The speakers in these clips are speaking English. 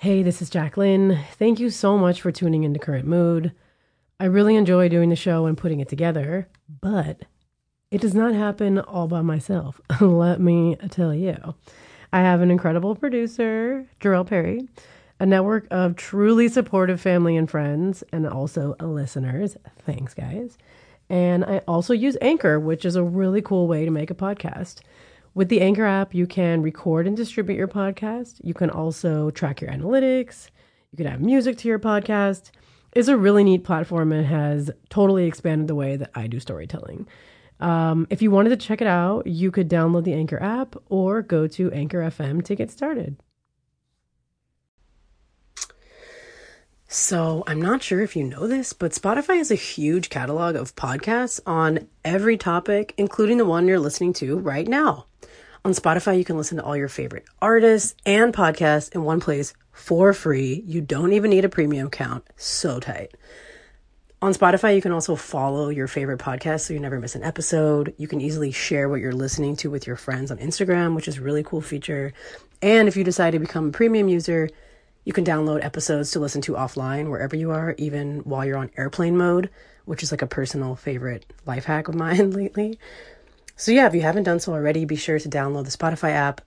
Hey, this is Jacqueline. Thank you so much for tuning into Current Mood. I really enjoy doing the show and putting it together, but it does not happen all by myself. Let me tell you. I have an incredible producer, Jarell Perry, a network of truly supportive family and friends, and also listeners. Thanks, guys. And I also use Anchor, which is a really cool way to make a podcast. With the Anchor app, you can record and distribute your podcast. You can also track your analytics. You can add music to your podcast. It's a really neat platform and has totally expanded the way that I do storytelling. Um, if you wanted to check it out, you could download the Anchor app or go to Anchor FM to get started. So, I'm not sure if you know this, but Spotify has a huge catalog of podcasts on every topic, including the one you're listening to right now. On Spotify, you can listen to all your favorite artists and podcasts in one place for free. You don't even need a premium account. So tight. On Spotify, you can also follow your favorite podcast so you never miss an episode. You can easily share what you're listening to with your friends on Instagram, which is a really cool feature. And if you decide to become a premium user, you can download episodes to listen to offline wherever you are, even while you're on airplane mode, which is like a personal favorite life hack of mine lately. So, yeah, if you haven't done so already, be sure to download the Spotify app,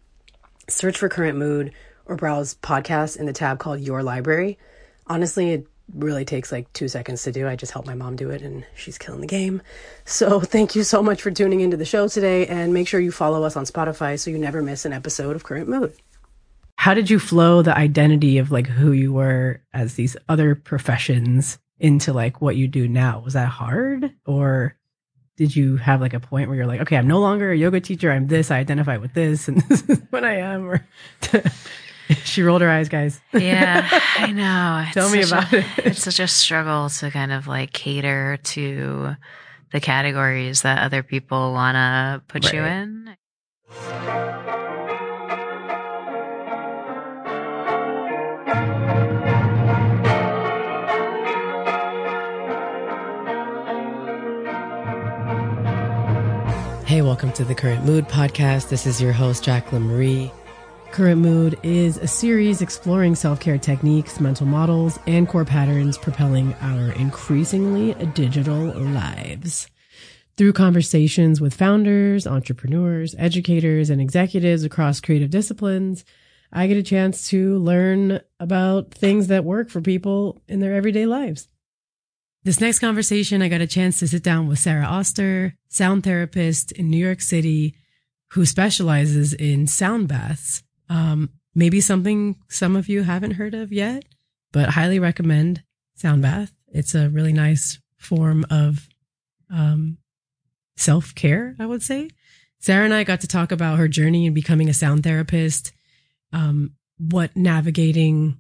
search for Current Mood, or browse podcasts in the tab called Your Library. Honestly, it really takes like two seconds to do. I just helped my mom do it and she's killing the game. So, thank you so much for tuning into the show today and make sure you follow us on Spotify so you never miss an episode of Current Mood. How did you flow the identity of like who you were as these other professions into like what you do now? Was that hard or did you have like a point where you're like, okay, I'm no longer a yoga teacher. I'm this. I identify with this, and this is what I am. Or she rolled her eyes, guys. Yeah, I know. Tell me about a, it. It's such a struggle to kind of like cater to the categories that other people want to put Right. you in. Hey, welcome to the Current Mood podcast. This is your host, Jacqueline Marie. Current Mood is a series exploring self care techniques, mental models, and core patterns propelling our increasingly digital lives. Through conversations with founders, entrepreneurs, educators, and executives across creative disciplines, I get a chance to learn about things that work for people in their everyday lives. This next conversation, I got a chance to sit down with Sara Auster, sound therapist in New York City, who specializes in sound baths. Um, maybe something some of you haven't heard of yet, but highly recommend sound bath. It's a really nice form of um, self care, I would say. Sara and I got to talk about her journey in becoming a sound therapist, um, what navigating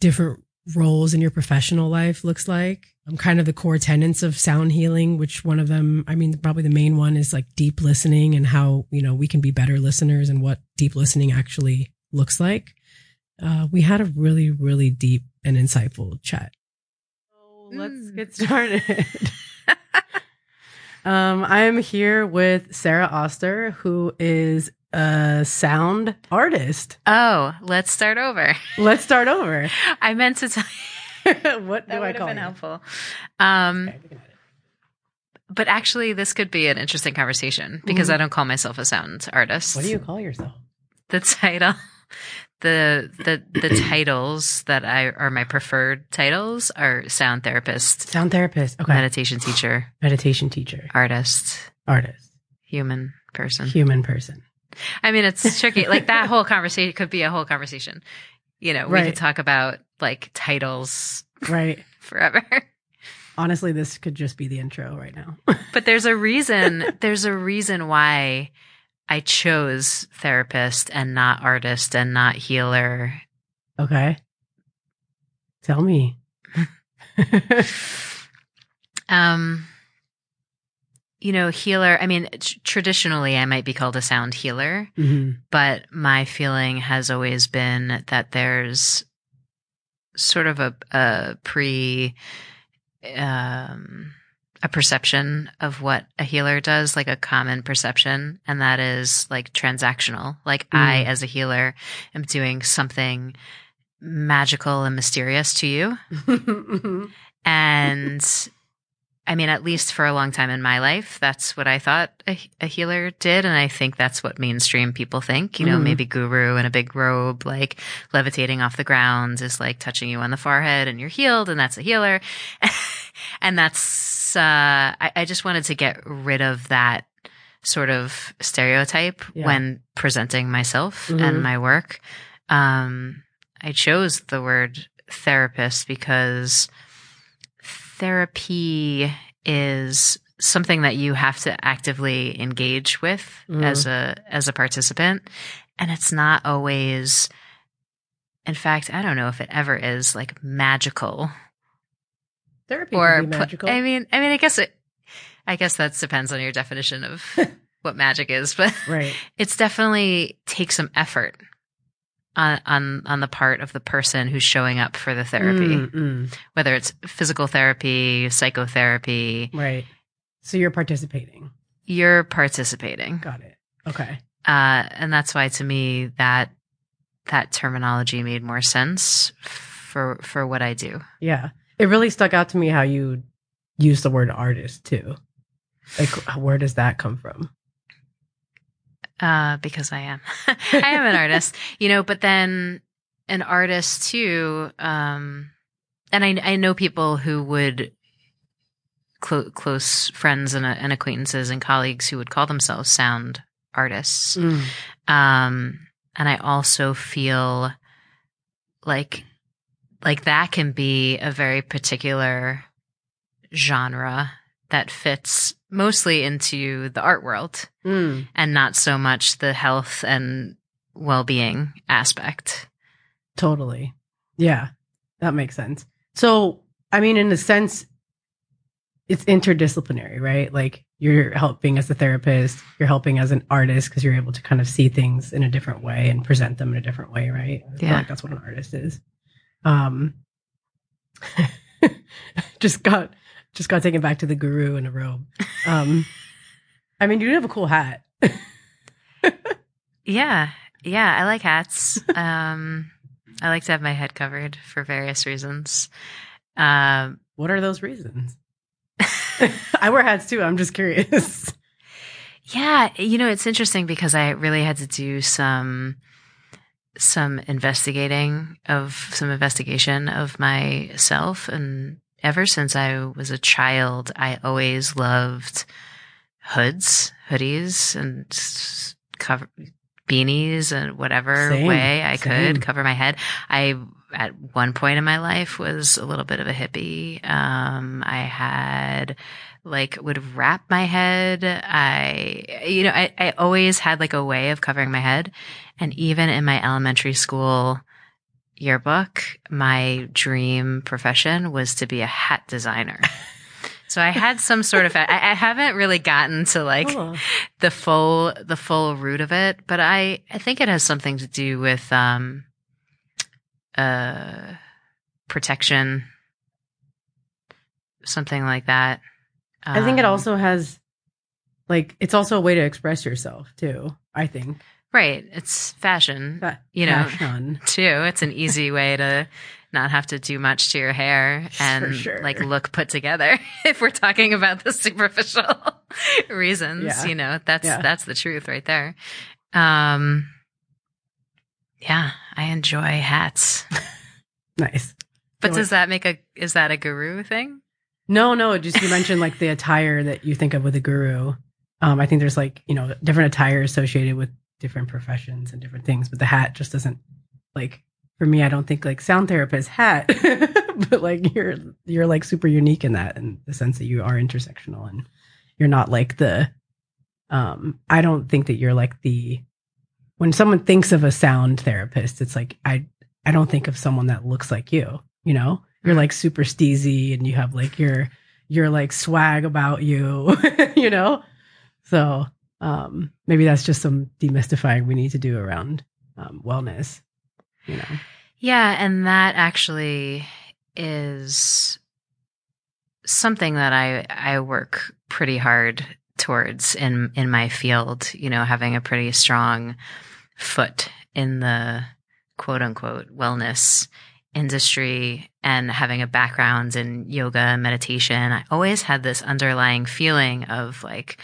different roles in your professional life looks like. I'm kind of the core tenets of sound healing, which one of them, I mean, probably the main one is like deep listening and how, you know, we can be better listeners and what deep listening actually looks like. Uh, we had a really, really deep and insightful chat. So let's Mm. get started. um, I am here with Sara Auster, who is a sound artist. Oh, let's start over. Let's start over. I meant to tell what do that I would have call been you? helpful. Um, Okay, but actually, this could be an interesting conversation because Mhm. I don't call myself a sound artist. What do you call yourself? the title the the the titles that I are my preferred titles are sound therapist, Sound therapist. Okay. meditation teacher, Meditation teacher, artist, artist, human person. human person. I mean, it's tricky. like that whole conversation could be a whole conversation. You know, we Right. could talk about like titles Right. forever. Honestly, this could just be the intro right now. But there's a reason. There's a reason why I chose therapist and not artist and not healer. okay. Tell me. Um, you know, healer. I mean, tr- traditionally, I might be called a sound healer, Mhm. but my feeling has always been that there's sort of a, a pre, um, a perception of what a healer does, like a common perception, and that is like transactional. Like I, Mm. as a healer, am doing something magical and mysterious to you. Mhm. And I mean, at least for a long time in my life, that's what I thought a, a healer did. And I think that's what mainstream people think. You know, Mhm. maybe guru in a big robe, like levitating off the ground is like touching you on the forehead and you're healed and that's a healer. and that's, uh, I, I just wanted to get rid of that sort of stereotype Yeah. when presenting myself Mhm. and my work. Um, I chose the word therapist because therapy is something that you have to actively engage with Mhm. as a as a participant and it's not always in fact i don't know if it ever is like magical Therapy or can be put- magical. i mean i mean i guess it i guess that depends on your definition of what magic is but right. it's definitely takes some effort on on on the part of the person who's showing up for the therapy Mm, mm. whether it's physical therapy psychotherapy Right. So you're participating. you're participating Got it. Okay. uh and that's why to me that that terminology made more sense for for what i do Yeah. It really stuck out to me how you use the word artist too. Like, where does that come from? Uh because i am i am an artist you know but then an artist too um and i i know people who would clo- close friends and, uh, and acquaintances and colleagues who would call themselves sound artists Mm. um and i also feel like like that can be a very particular genre that fits mostly into the art world Mm. and not so much the health and well-being aspect. Totally. Yeah. That makes sense. So, I mean, in a sense, it's interdisciplinary, right? Like you're helping as a therapist, you're helping as an artist because you're able to kind of see things in a different way and present them in a different way, right? Yeah. like that's what an artist is. Um, just got just got taken back to the guru in a robe. Um, I mean, you do have a cool hat. Yeah. Yeah, I like hats. um I like to have my head covered for various reasons. Um What are those reasons? I wear hats too. I'm just curious. Yeah, you know, it's interesting because I really had to do some some investigating of some investigation of myself and ever since I was a child, I always loved hoods, hoodies and cover beanies and whatever Same, way I same. could cover my head. I at one point in my life was a little bit of a hippie. Um I had like would wrap my head. I, you know, I, I always had like a way of covering my head. And even in my elementary school yearbook, my dream profession was to be a hat designer. So I had some sort of, I, I haven't really gotten to like Oh. the full, the full root of it, but I, I think it has something to do with, um, uh, protection, something like that. I think it Um, also has, like, it's also a way to express yourself too. I think Right. It's fashion, Fa- you know, fashion. too. It's an easy way to not have to do much to your hair and sure. like look put together. if we're talking about the superficial reasons, Yeah. you know, that's, Yeah. that's the truth right there. Um, yeah, I enjoy hats. nice. But So does that make a, is that a guru thing? No, no, just you mentioned like the attire that you think of with a guru. Um, I think there's like you know different attire associated with different professions and different things, but the hat just doesn't like for me. I don't think like sound therapist hat, but like you're you're like super unique in that in the sense that you are intersectional and you're not like the. Um, I don't think that you're like the when someone thinks of a sound therapist, it's like I I don't think of someone that looks like you. You know, you're like super steezy and you have like your your like swag about you. you know, so um maybe that's just some demystifying we need to do around um, wellness. You know, Yeah, and that actually is something that I I work pretty hard towards in in my field, you know, having a pretty strong foot in the quote unquote wellness industry and having a background in yoga and meditation, I always had this underlying feeling of like,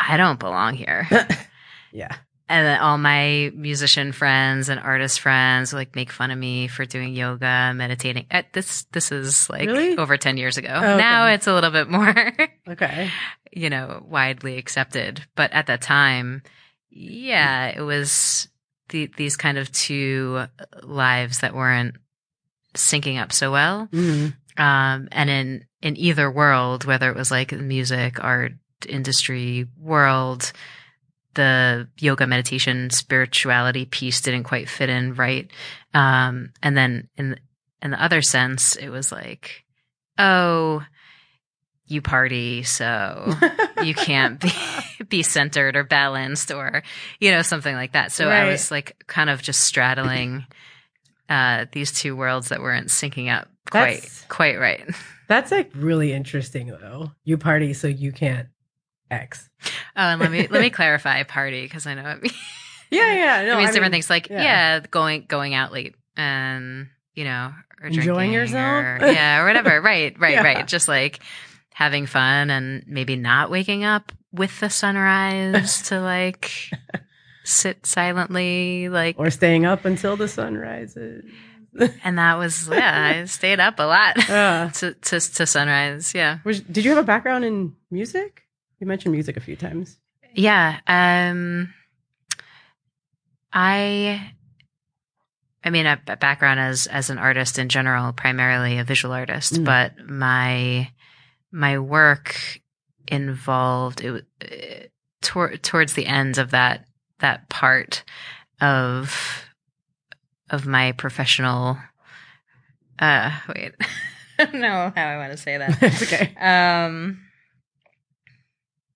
I don't belong here. yeah. And then all my musician friends and artist friends like make fun of me for doing yoga, meditating. Uh, This this is like Really? over ten years ago. Oh, okay. Now it's a little bit more, Okay. you know, widely accepted. But at that time, yeah, it was the, these kind of two lives that weren't syncing up so well. Mhm. Um, and in, in either world, whether it was like music, art, industry world, the yoga, meditation, spirituality piece didn't quite fit in right. Um, and then in, in the other sense, it was like, oh, you party, so you can't be, be centered or balanced or, you know, something like that. So I was like kind of just straddling, uh, these two worlds that weren't syncing up quite, That's- quite right. That's like really interesting though. You party so you can't X. Oh, and let me, let me clarify party because I know it means, Yeah, yeah. No, it means I different mean, things like, yeah. yeah. going, going out late and, you know, or Enjoying drinking yourself? or- yeah, or whatever. right, right, Yeah. right. Just like having fun and maybe not waking up with the sunrise to like sit silently, like, Or staying up until the sun rises. and that was, yeah, I stayed up a lot Uh, to, to, to sunrise. Yeah. was, did you have a background in music? You mentioned music a few times. Yeah. Um, I, I mean, a, a background as as an artist in general, primarily a visual artist, Mm. but my my work involved it tor- towards the end of that that part of of my professional. Uh, wait, I don't know how I want to say that. it's okay. Um,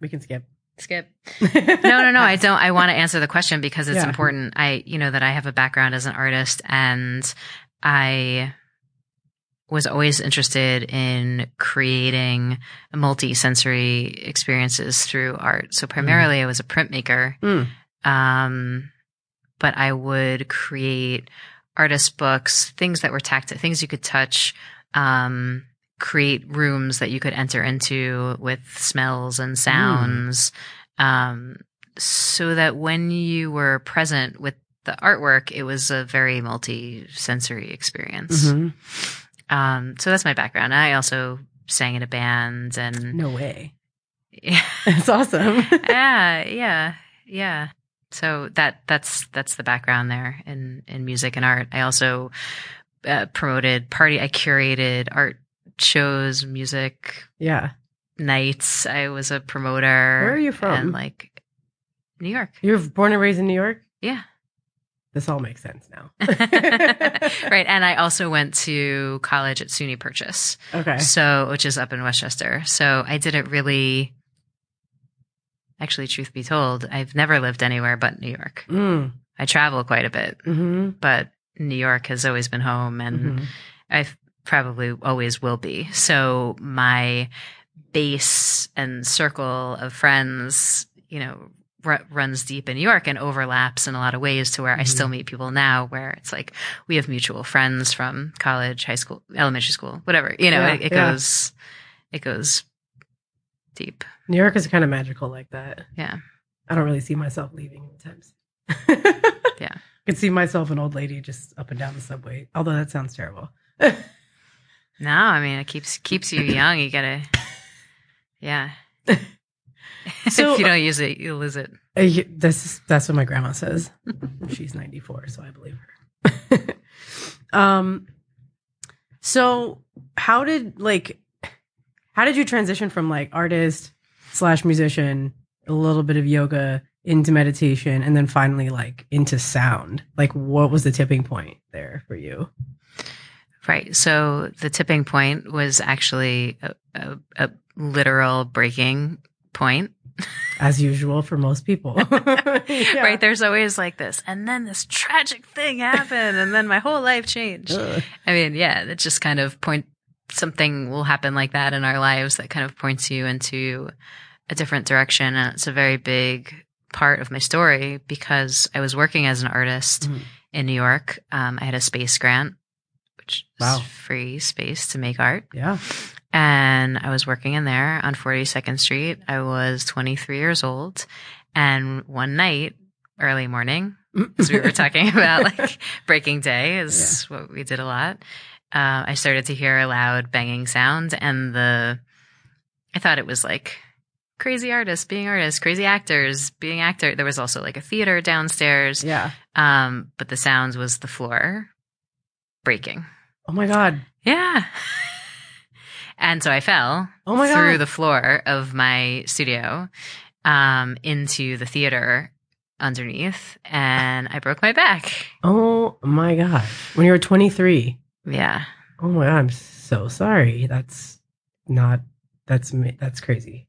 We can skip. skip. no, no, no. I don't. I want to answer the question because it's Yeah. important. I, you know, that I have a background as an artist and I was always interested in creating multi-sensory experiences through art. So primarily I was a printmaker. Mm. Um, but I would create artist books, things that were tactile, things you could touch, um, create rooms that you could enter into with smells and sounds, um, so that when you were present with the artwork, it was a very multi-sensory experience. Mhm. Um, so that's my background. I also sang in a band and No way. yeah, It's awesome. yeah, yeah, yeah. So that that's that's the background there in in music and art. I also uh, promoted party. I curated art shows, music yeah. nights. I was a promoter. Where are you from? And like New York. You were born and raised in New York? Yeah. This all makes sense now. right. And I also went to college at SUNY Purchase. Okay. So, which is up in Westchester. So I didn't really, actually, truth be told, I've never lived anywhere but New York. Mm. I travel quite a bit, hmm but New York has always been home and hmm I probably always will be. So my base and circle of friends, you know, r- runs deep in New York and overlaps in a lot of ways to where I Mhm. still meet people now where it's like we have mutual friends from college, high school, elementary school, whatever. You know, Yeah, it, it yeah. goes it goes deep. New York is kind of magical like that. Yeah. I don't really see myself leaving soon. Yeah. I could see myself an old lady just up and down the subway. Although that sounds terrible. No, I mean it keeps keeps you young. You gotta Yeah. So- if you don't use it, you lose it. Uh, This is, that's what my grandma says. She's 94, so I believe her. um so how did like how did you transition from like artist slash musician, a little bit of yoga into meditation and then finally like into sound? Like what was the tipping point there for you? Right. So the tipping point was actually a, a, a literal breaking point. As usual for most people. Yeah. Right. There's always like this. And then this tragic thing happened. And then my whole life changed. Ugh. I mean, yeah, it just kind of point something will happen like that in our lives that kind of points you into a different direction. And it's a very big part of my story because I was working as an artist Mhm. in New York. Um, I had a space grant, which Wow. is free space to make art. Yeah. And I was working in there on 42nd Street. I was 23 years old. And one night, early morning, as we were talking about like breaking day is what we did a lot. Uh, I started to hear a loud banging sound and the, I thought it was like crazy artists being artists, crazy actors being actor. There was also like a theater downstairs. yeah. Um, but the sounds was the floor breaking. Oh my god. Yeah. and so I fell Oh my through god. the floor of my studio um, into the theater underneath and I broke my back. oh my god. When you were 23. Yeah. Oh my god. I'm so sorry. That's not. That's that's crazy.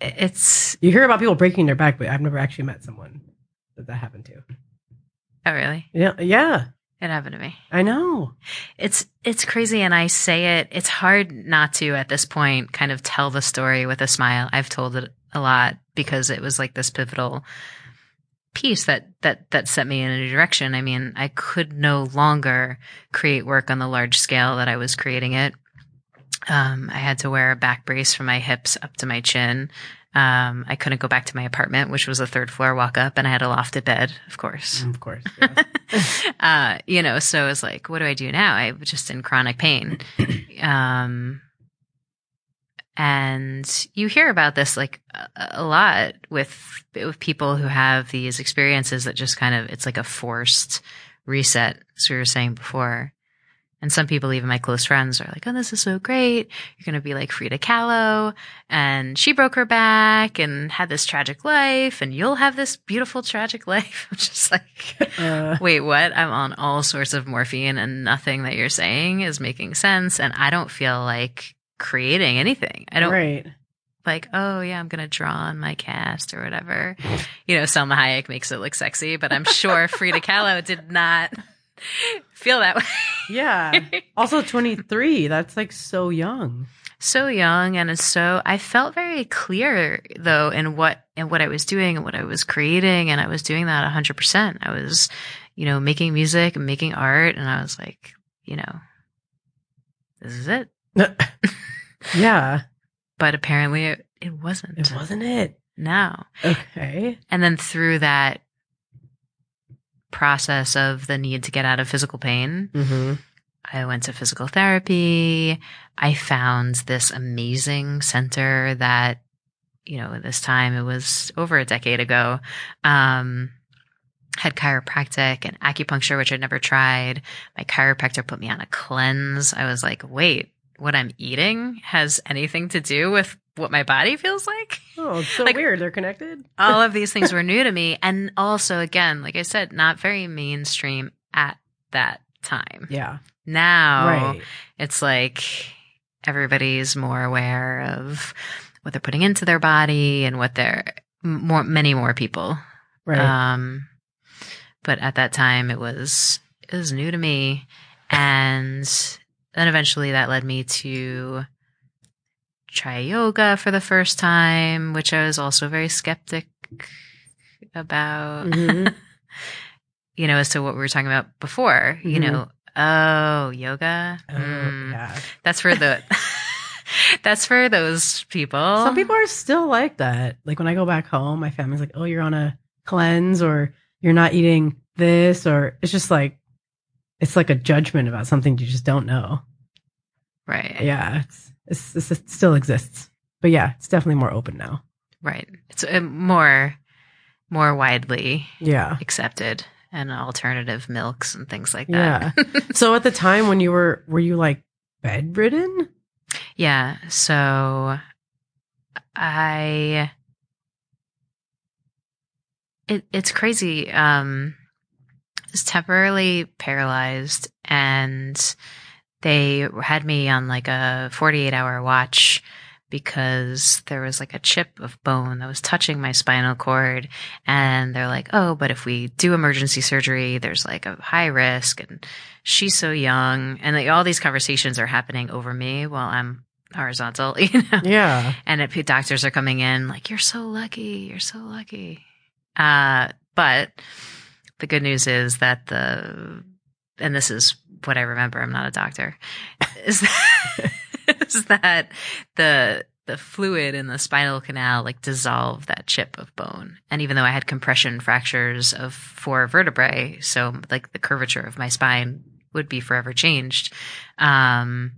It's You hear about people breaking their back, but I've never actually met someone that that happened to. oh really? Yeah. Yeah. It happened to me. I know. It's it's crazy and I say it it's hard not to at this point kind of tell the story with a smile. I've told it a lot because it was like this pivotal piece that that that set me in a new direction. I mean, I could no longer create work on the large scale that I was creating it. Um, I had to wear a back brace from my hips up to my chin. Um, I couldn't go back to my apartment, which was a third floor walk up, and I had a lofted bed, of course. Of course. yes. uh, you know, so it was like, what do I do now? I'm just in chronic pain. Um, and you hear about this like a, a lot with with people who have these experiences that just kind of it's like a forced reset, as we were saying before. And some people, even my close friends, are like, "Oh, this is so great! You're going to be like Frida Kahlo, and she broke her back and had this tragic life, and you'll have this beautiful tragic life." I'm just like, uh, Wait, what? I'm on all sorts of morphine and nothing that you're saying is making sense. And I don't feel like creating anything. I don't Right. like, oh yeah, I'm going to draw on my cast or whatever. You know, Salma Hayek makes it look sexy, but I'm sure Frida Kahlo did not feel that way. Yeah. Also 23. That's like so young. so young and it's so I felt very clear though in what in what I was doing and what I was creating and I was doing that 100%. I was, you know, making music and making art and I was like, you know, this is it. yeah. But apparently it, it wasn't. It wasn't it. No. Okay. And then through that process of the need to get out of physical pain, Mm-hmm. I went to physical therapy. I found this amazing center that, you know, this time it was over a decade ago, um, had chiropractic and acupuncture, which I'd never tried. My chiropractor put me on a cleanse. I was like, wait, what I'm eating has anything to do with what my body feels like? Oh, it's so Like- weird. They're connected. all of these things were new to me. And also, again, like I said, not very mainstream at that time. Yeah. Now Right. it's like everybody's more aware of what they're putting into their body and what they're more, many more people. Right. Um, but at that time it was, it was new to me. And then eventually that led me to try yoga for the first time, which I was also very skeptic about Mhm. you know, as to what we were talking about before, you Mhm. know, oh, yoga. Oh, Mm, yeah. That's for the, that's for those people. Some people are still like that. Like when I go back home, my family's like, "Oh, you're on a cleanse, or you're not eating this," or it's just like it's like a judgment about something you just don't know. right. Yeah, it's, it's, it's it still exists, but yeah, it's definitely more open now. Right. It's uh, more, more widely Yeah, accepted and alternative milks and things like that. yeah. so at the time when you were, were you like bedridden? yeah. So I, it, it's crazy. Um, I was temporarily paralyzed and they had me on like a 48 hour watch because there was like a chip of bone that was touching my spinal cord. And they're like oh but if we do emergency surgery there's like a high risk and she's so young. And like, all these conversations are happening over me while i'm horizontal you know? Yeah, and it, doctors are coming in like you're so lucky. You're so lucky. Uh but the good news is that the, and this is what I remember, I'm not a doctor, is that, is that the, the fluid in the spinal canal like dissolved that chip of bone. And even though I had compression fractures of four vertebrae, so like the curvature of my spine would be forever changed, um,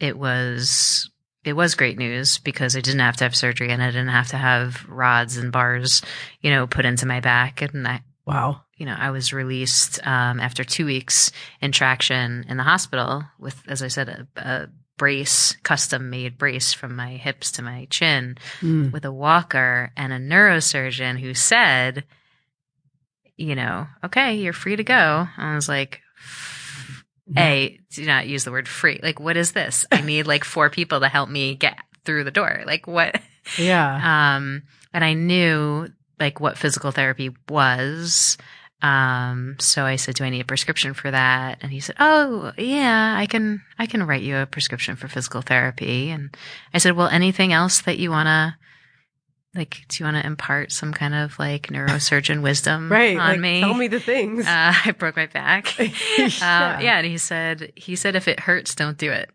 it was it was great news because I didn't have to have surgery and I didn't have to have rods and bars, you know, put into my back. And I, Wow. You know, I was released um, after two weeks in traction in the hospital with, as I said, a, a brace, custom made brace from my hips to my chin Mm. with a walker and a neurosurgeon who said, you know, okay, you're free to go. I was like, A, do not use the word free. Like, what is this? I need like four people to help me get through the door. Like, what? Yeah. Um, and I knew like what physical therapy was. Um, so I said, do I need a prescription for that? And he said, Oh, yeah, I can, I can write you a prescription for physical therapy. And I said, well, anything else that you want to, like, do you want to impart some kind of like neurosurgeon wisdom right. on like, me? Tell me the things. Uh, I broke my back. yeah. Uh, yeah. And he said, he said, if it hurts, don't do it.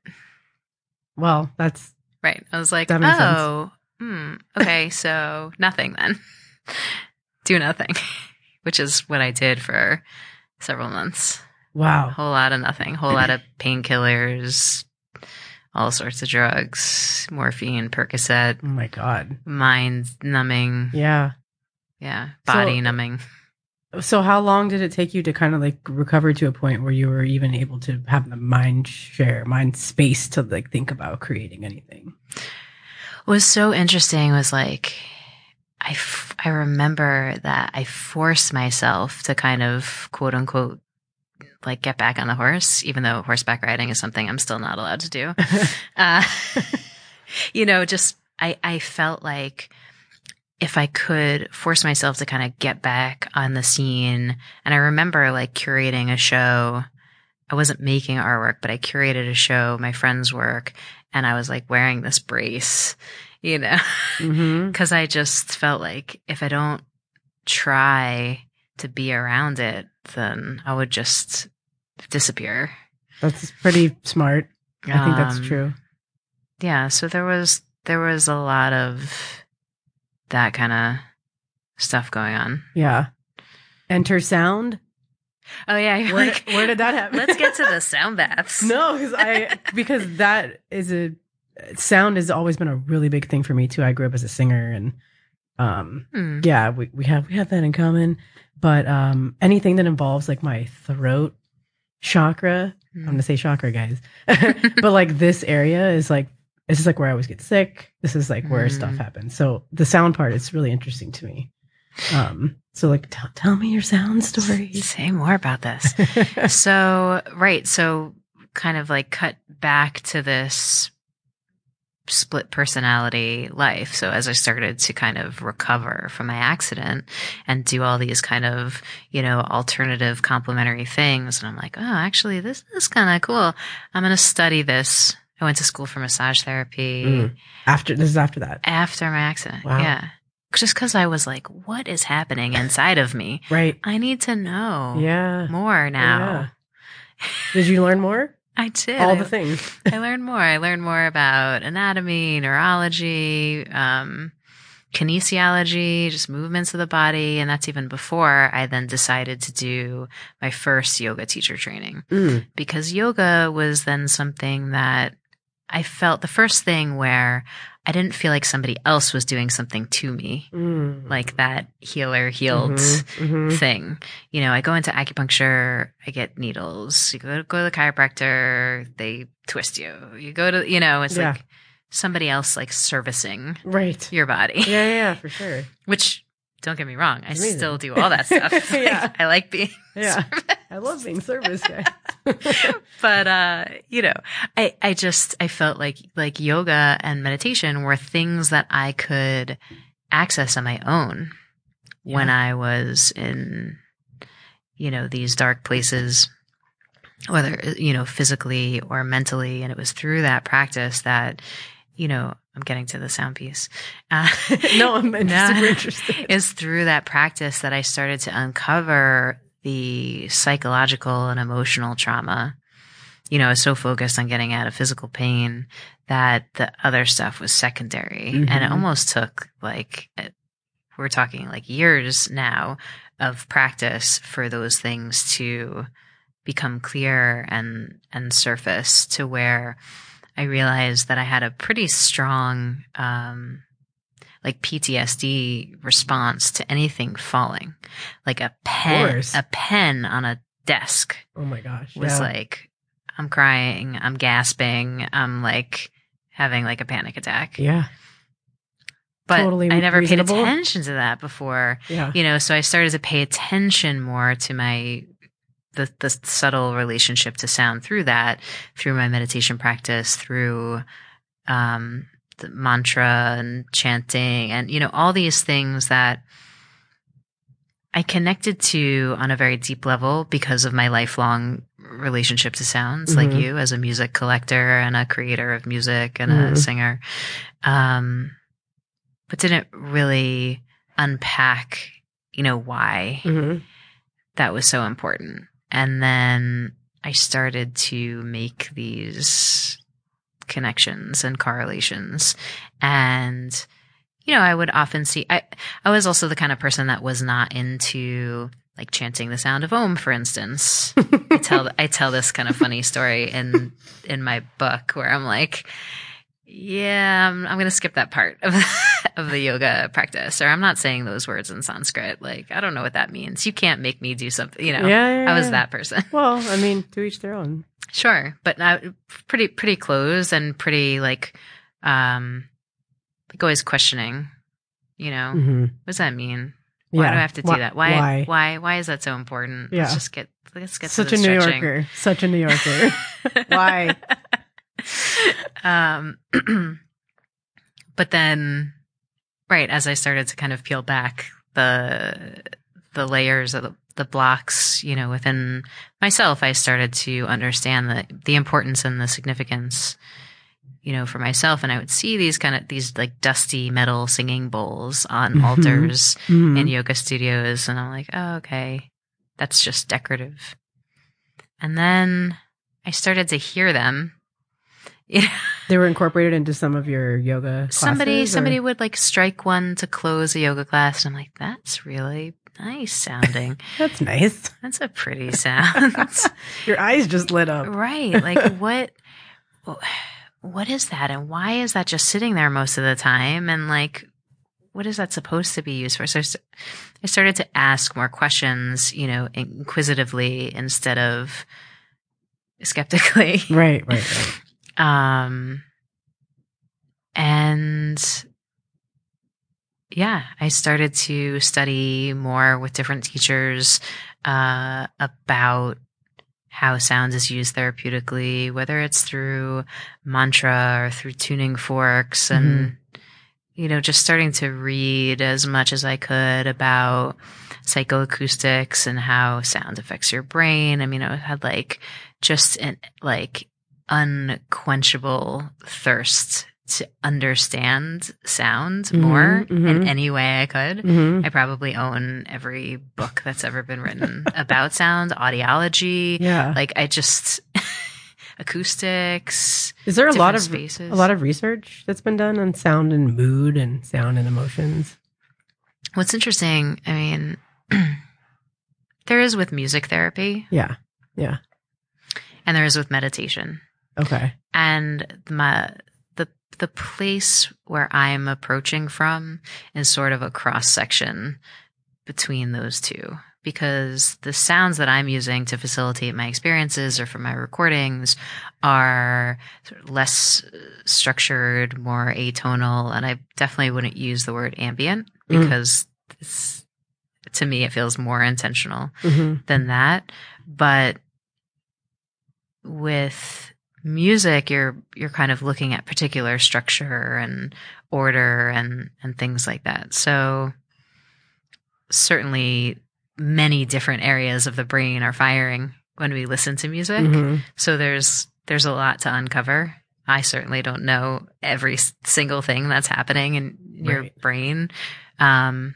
Well, that's Right. I was like, That makes sense. oh, hmm, okay. So nothing then. do nothing, which is what I did for several months. Wow. A whole lot of nothing, whole lot of painkillers, all sorts of drugs, morphine, Percocet, Oh my god. mind numbing. Yeah. Yeah. So- Body numbing. So how long did it take you to kind of like recover to a point where you were even able to have the mind share, mind space to like think about creating anything? What was so interesting was like I, f- I remember that I forced myself to kind of quote unquote like get back on the horse, even though horseback riding is something I'm still not allowed to do. uh, you know, just I I felt like if I could force myself to kind of get back on the scene, and I remember like curating a show. I wasn't making artwork, but I curated a show, my friend's work, and I was like wearing this brace, you know, mm-hmm. because I just felt like if I don't try to be around it, then I would just disappear. That's pretty smart. I think that's Um, true. Yeah, so there was there was a lot of that kind of stuff going on. Yeah. Enter sound. Oh yeah, Where, like, where did that happen? let's get to the sound baths. no, because I because that is a sound has always been a really big thing for me too. I grew up as a singer and um Hmm. yeah, we, we have we have that in common. But um anything that involves like my throat chakra, I'm gonna say chakra, guys. but like this area is like this is like where I always get sick. This is like where Mm. stuff happens. So the sound part is really interesting to me. Um so like tell tell me your sound story. Say more about this. so right, so kind of like cut back to this split personality life. So as I started to kind of recover from my accident and do all these kind of, you know, alternative complementary things, and I'm like, oh, actually, this is kind of cool. I'm going to study this. I went to school for massage therapy Mm. after this is after that. after my accident. Wow. Yeah. Just because I was like, what is happening inside of me? Right. I need to know Yeah. more now. Did you learn more? I did. All the things. I learned more. I learned more about anatomy, neurology, um, kinesiology, just movements of the body. And that's even before I then decided to do my first yoga teacher training Mm. because yoga was then something that I felt the first thing where I didn't feel like somebody else was doing something to me, Mm. like that healer healed Mhm, mhm. thing. You know, I go into acupuncture, I get needles. You go to, go to the chiropractor, they twist you. You go to, you know, it's Yeah. like somebody else like servicing Right. your body, yeah, yeah, for sure. which don't get me wrong. I Amazing. still do all that stuff. Like, Yeah. I like being, Yeah. I love being service guy. but, uh, you know, I, I just, I felt like, like yoga and meditation were things that I could access on my own. when I was in, you know, these dark places, whether, you know, physically or mentally. And it was through that practice that you know, I'm getting to the sound piece. Uh, no, I'm super interested. is through that practice that I started to uncover the psychological and emotional trauma. You know, I was so focused on getting out of physical pain that the other stuff was secondary. And it Mhm. almost took like, we're talking like years now of practice for those things to become clear and, and surface to where I realized that I had a pretty strong, um, like PTSD response to anything falling. Like a pen, a pen on a desk Oh my gosh. was yeah. like, I'm crying, I'm gasping, I'm like having like a panic attack. yeah. But totally I never reasonable. paid attention to that before. Yeah. You know, so I started to pay attention more to my the the subtle relationship to sound through that, through my meditation practice, through um the mantra and chanting and you know all these things that I connected to on a very deep level because of my lifelong relationship to sounds like Mhm. you as a music collector and a creator of music and Mhm. a singer um but didn't really unpack you know why hmm that was so important. And then I started to make these connections and correlations. And, you know, I would often see, I, I was also the kind of person that was not into like chanting the sound of Om, for instance. I tell, I tell this kind of funny story in, in my book where I'm like, yeah, I'm, I'm going to skip that part of, of the yoga practice, or I'm not saying those words in Sanskrit. Like, I don't know what that means. You can't make me do something, you know. yeah, yeah, I was yeah. that person. Well, I mean, to each their own. Sure, but I, pretty pretty close and pretty like um like always questioning. You know, hmm what does that mean? Why do I have to do Why- that? Why, Why? why why is that so important? Yeah. Let's just get let's get Such a the New. Yorker. Such a New Yorker. Why? um but then right as I started to kind of peel back the the layers of the, the blocks, you know, within myself, I started to understand the the importance and the significance, you know, for myself. And I would see these kind of these like dusty metal singing bowls on Mhm. altars Mhm. in yoga studios, and I'm like, oh, okay, that's just decorative. And then I started to hear them. They were incorporated into some of your yoga. somebody classes, or- somebody would like strike one to close a yoga class, and I'm like, that's really nice sounding. That's nice. that's a pretty sound. Your eyes just lit up. right like what what is that and why is that just sitting there most of the time and like what is that supposed to be used for so I i started to ask more questions you know inquisitively instead of skeptically Right, right, right. Um and yeah i started to study more with different teachers uh about how sound is used therapeutically whether it's through mantra or through tuning forks and you know just starting to read as much as i could about psychoacoustics and how sound affects your brain. I mean i had like just an like unquenchable thirst to understand sound Mhm, more in mhm. any way I could. Mhm. I probably own every book that's ever been written about sound, audiology. Yeah. Like I just acoustics. Is there a lot of spaces. a lot of research that's been done on sound and mood and sound and emotions? What's interesting, I mean, there is with music therapy Yeah. Yeah. and there is with meditation. Okay. and my the the place where I'm approaching from is sort of a cross section between those two because the sounds that I'm using to facilitate my experiences or for my recordings are sort of less uh, structured, more atonal, and I definitely wouldn't use the word ambient Mm. because it's, to me it feels more intentional hmm than that. But with music, you're you're kind of looking at particular structure and order and and things like that. So certainly many different areas of the brain are firing when we listen to music. hmm So there's there's a lot to uncover I certainly don't know every single thing that's happening in your Right. brain um,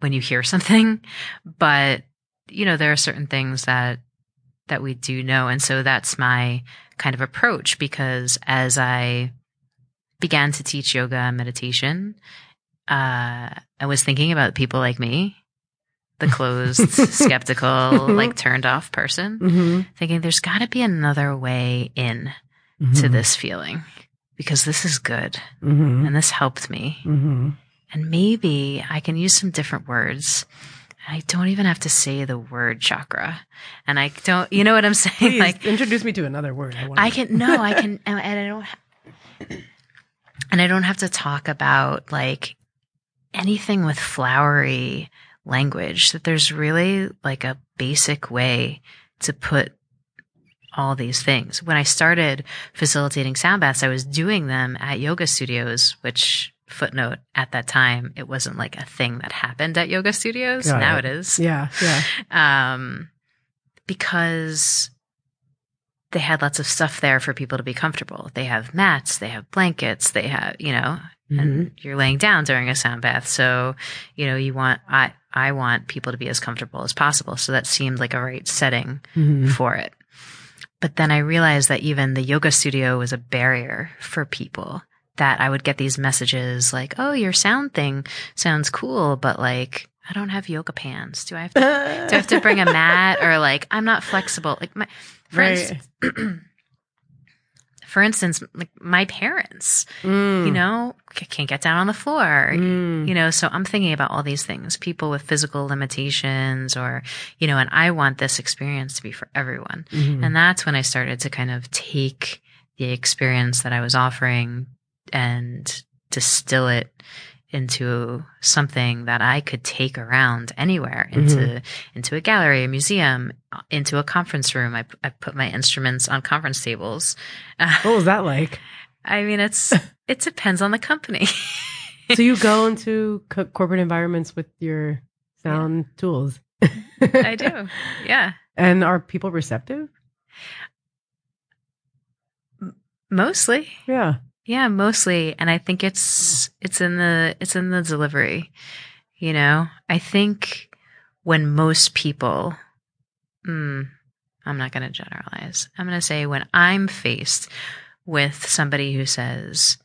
when you hear something, but you know there are certain things that that we do know, and so that's my kind of approach because as I began to teach yoga and meditation, uh, I was thinking about people like me, the closed, skeptical, like turned off person, Mm-hmm. thinking there's got to be another way in to this feeling because this is good Mm-hmm. and this helped me. Mm-hmm. And maybe I can use some different words. I don't even have to say the word chakra. And I don't, you know what I'm saying? Please like, introduce me to another word. I, I can, no, I can, and I don't, and I don't have to talk about like anything with flowery language, that there's really like a basic way to put all these things. When I started facilitating sound baths, I was doing them at yoga studios, which footnote at that time, it wasn't like a thing that happened at yoga studios. Got now it. it is Yeah, yeah. um, because they had lots of stuff there for people to be comfortable. They have mats, they have blankets, they have, you know, Mhm. and you're laying down during a sound bath. So, you know, you want, I, I want people to be as comfortable as possible. So that seemed like a right setting Mhm. for it. But then I realized that even the yoga studio was a barrier for people that I would get these messages like, oh, your sound thing sounds cool, but like, I don't have yoga pants. Do I have to, do I have to bring a mat or like, I'm not flexible? Like my, for Right. instance, for instance, like my parents, Mm. you know, can't get down on the floor. Mm. You know, so I'm thinking about all these things, people with physical limitations or, you know, and I want this experience to be for everyone. Mhm. And that's when I started to kind of take the experience that I was offering and distill it into something that I could take around anywhere mm-hmm. into into a gallery, a museum, uh, into a conference room. I, I put my instruments on conference tables. what was that like? I mean, it's it depends on the company. so you go into co- corporate environments with your sound tools. I do, yeah. And are people receptive? Mostly, Yeah. Yeah, mostly. And I think it's it's in the it's in the delivery. You know? I think when most people mm, I'm not gonna generalize. I'm gonna say when I'm faced with somebody who says,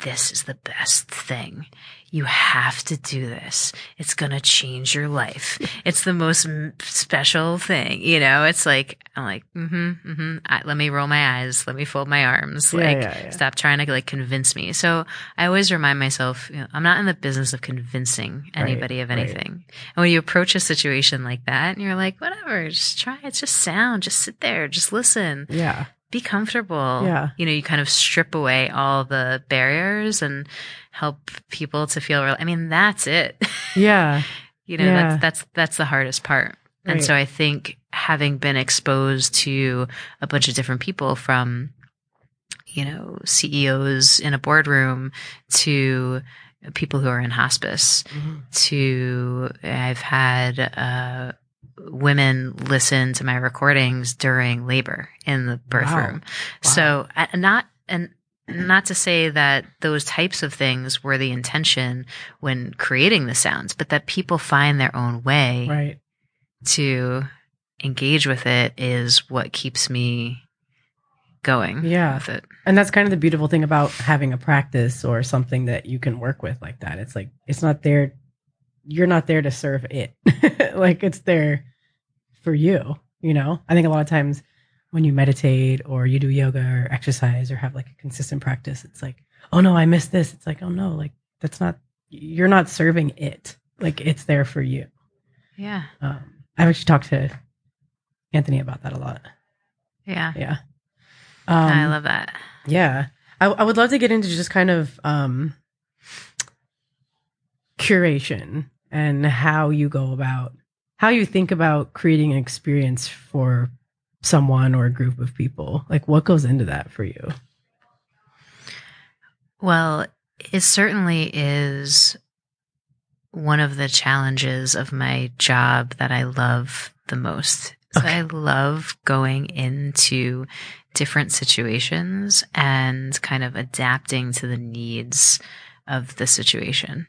This is the best thing. You have to do this. It's gonna change your life. It's the most m- special thing. You know, it's like I'm like, mm-hmm, mm-hmm. Let me roll my eyes. Let me fold my arms. Yeah, like yeah, yeah. stop trying to like convince me. So I always remind myself, you know, I'm not in the business of convincing Right, anybody of right. anything. And when you approach a situation like that and you're like, whatever, just try. It's just sound. Just sit there. Just listen. Yeah. Be comfortable. Yeah. You know, you kind of strip away all the barriers and help people to feel real. I mean, that's it. Yeah. you know, Yeah. that's, that's, that's the hardest part. And so I think having been exposed to a bunch of different people from, you know, CEOs in a boardroom to people who are in hospice Mhm. to I've had uh, women listen to my recordings during labor in the birth Wow. room. So uh, not and not to say that those types of things were the intention when creating the sounds, but that people find their own way Right. to engage with it is what keeps me going Yeah. with it. And that's kind of the beautiful thing about having a practice or something that you can work with like that. It's like it's not there you're not there to serve it. like it's there for you, you know? I think a lot of times when you meditate or you do yoga or exercise or have like a consistent practice, it's like, "Oh no, I missed this." It's like, "Oh no, like that's not you're not serving it. Like it's there for you." Yeah. Um I've actually talked to Anthony about that a lot. Yeah. Yeah. Um, I love that. yeah. I, I would love to get into just kind of um, curation and how you go about, how you think about creating an experience for someone or a group of people. Like, what goes into that for you? Well, it certainly is one of the challenges of my job that I love the most. So I love going into different situations and kind of adapting to the needs of the situation.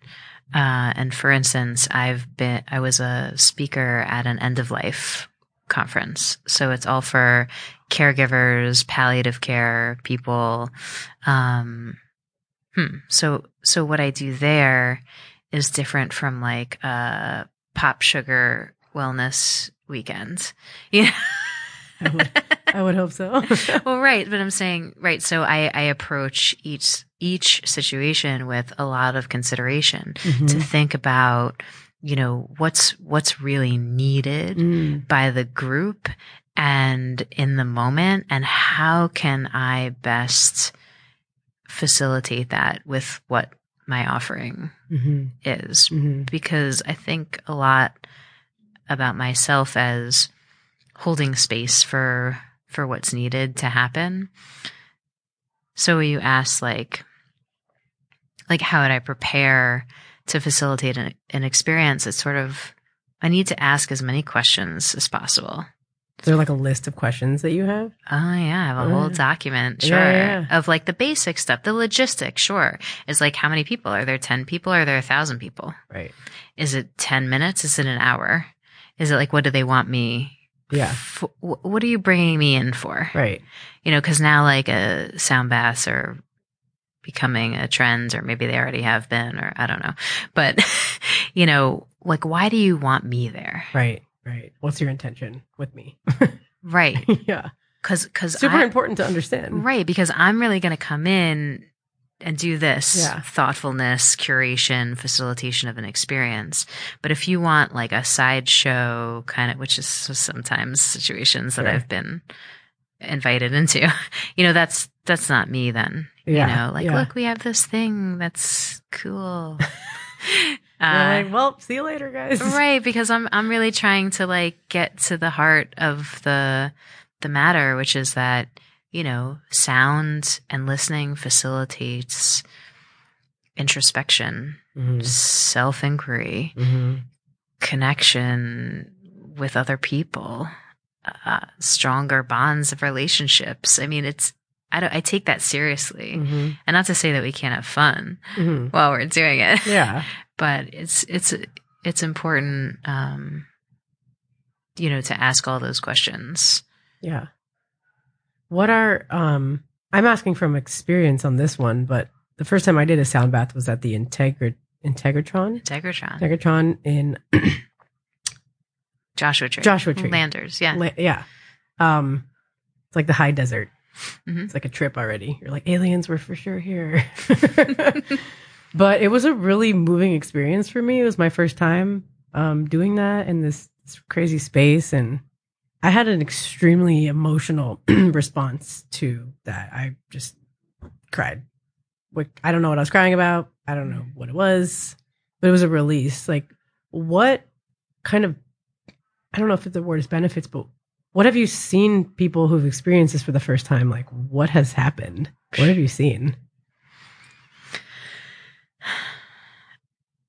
Uh, and for instance, I've been, I was a speaker at an end of life conference. So it's all for caregivers, palliative care people. Um, hmm. So, so what I do there is different from like a POPSUGAR wellness weekend. Yeah. I would, I would hope so. well, right. But I'm saying, right. So I, I approach each, each situation with a lot of consideration Mhm. to think about, you know, what's, what's really needed Mm. by the group and in the moment and how can I best facilitate that with what my offering Mhm. is Mhm. because I think a lot about myself as holding space for for what's needed to happen. So you asked like like how would I prepare to facilitate an, an experience? It's sort of I need to ask as many questions as possible. Is there like a list of questions that you have? Oh yeah, I have a oh, whole Yeah. document, sure, yeah, yeah. of like the basic stuff, the logistics, sure. Is like how many people are there? Ten people? Are there a thousand people? Right. Is it 10 minutes? Is it an hour? Is it like, what do they want me? Yeah. f- what are you bringing me in for? Right. You know, because now like a sound baths are becoming a trend, or maybe they already have been, or I don't know. But, you know, like, why do you want me there? Right. Right. What's your intention with me? Right. yeah. Because, because Super I, important to understand. right. Because I'm really going to come in and do this Yeah. thoughtfulness, curation, facilitation of an experience. But if you want like a sideshow kind of, which is sometimes situations that Sure. I've been invited into, you know, that's, that's not me then. Yeah, You know, like, yeah. look, we have this thing that's cool. Uh, like, well, see you later, guys. right because i'm i'm really trying to like get to the heart of the the matter which is that you know sound and listening facilitates introspection Mhm. self-inquiry Mhm. connection with other people uh, stronger bonds of relationships i mean it's i don't i take that seriously Mhm. and not to say that we can't have fun Mhm. while we're doing it Yeah. but it's it's it's important um you know to ask all those questions Yeah. What are um I'm asking from experience on this one, but the first time I did a sound bath was at the Integra Integratron. Integratron, Integratron in Joshua Tree, Joshua Tree. Landers, yeah, La- yeah. Um it's like the high desert. Mhm. It's like a trip already. You're like aliens were for sure here. but it was a really moving experience for me. It was my first time um doing that in this, this crazy space and I had an extremely emotional response to that. I just cried. Like I don't know what I was crying about. I don't know what it was, but it was a release. Like what kind of I don't know if the word is benefits, but what have you seen people who've experienced this for the first time? Like what has happened? What have you seen?